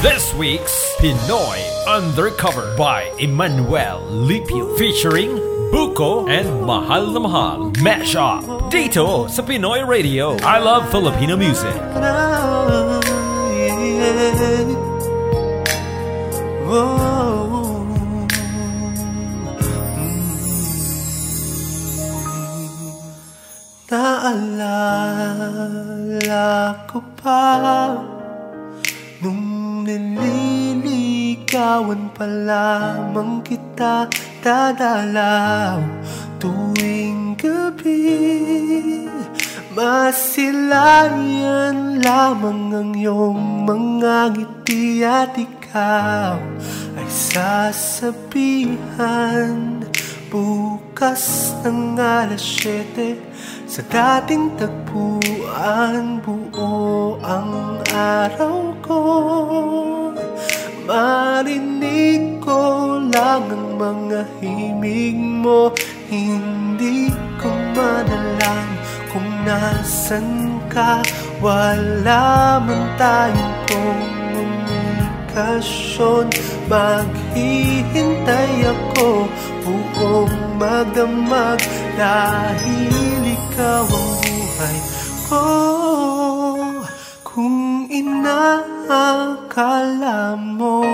This week's Pinoy Undercover by Emmanuel Lipio featuring Buko and Mahal na Mahal. Mashup dito sa Pinoy Radio. I love Filipino music. Hmm. Hmm. Naalala ko pa nililigawan pa lamang kita dadalaw Tuwing gabi. Masilayan lamang ang iyong mga ngiti at ikaw Ay sasabihan Bukas ng alas 7 Sa dating tagpuan Buo ang araw ko. Marinig ko lang ang mga himig mo Hindi ko manalang kung nasan ka. Wala man tayong komunikasyon Maghihintay ako buong magdamag Dahil ikaw ang buhay ko. Kung inaakala mo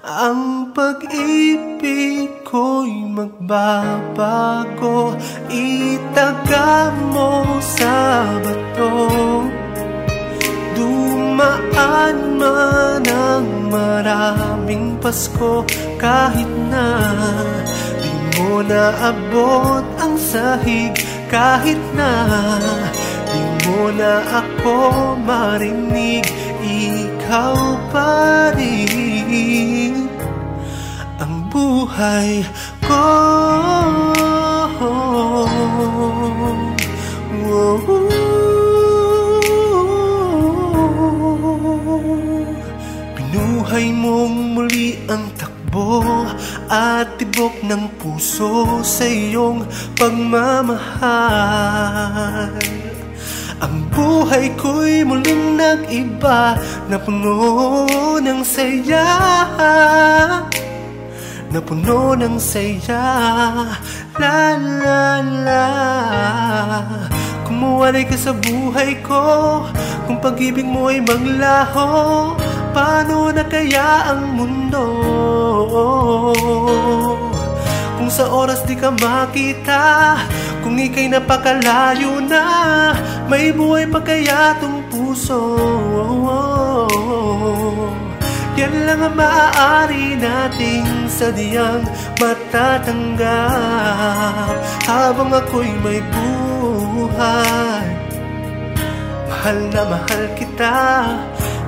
ang pag-ibig ko'y magbabago Itaga mo sa bato. Dumaan man ang maraming Pasko Kahit na di mo naabot ang sahig Kahit na di mo na ako marinig Ikaw pa rin. Ang buhay ko At tibok ng puso sa iyong pagmamahal. Ang buhay ko'y muling nag-iba Na puno ng saya. Na puno ng saya. La la la. Kumuwalay ka sa buhay ko Kung pag-ibig mo ay maglaho Paano na kaya ang mundo? Kung sa oras di ka makita Kung ika'y napakalayo na May buhay pa kaya tong puso? Yan lang ang maaari nating sadyang matatanggap Habang ako'y may buhay Mahal na mahal kita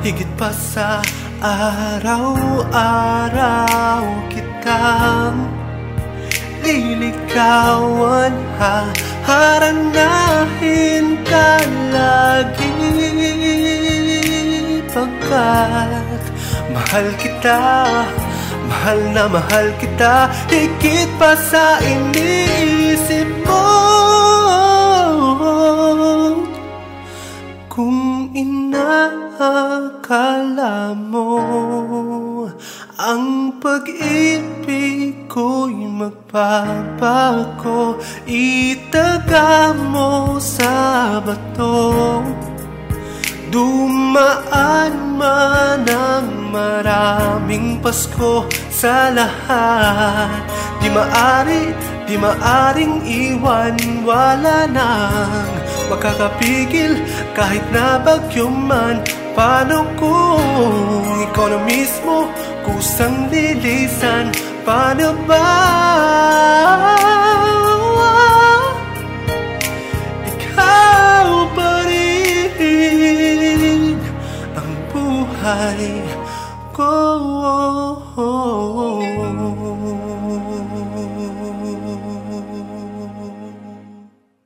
Higit pa sa araw-araw kitang Lilikawan ha Haranahin ka lagi. Pagkat Mahal kita, mahal na mahal kita Higit pa sa iniisip mo Ang pag-ibig ko'y magbabago Itaga mo sa bato. Dumaan man ang maraming Pasko sa lahat. Di maari, di maaring iwan Wala nang makakapigil. Kahit na bagyo man Paano kung ikaw na mismo kusang lilisan Paano ba? Ikaw pa rin ang buhay ko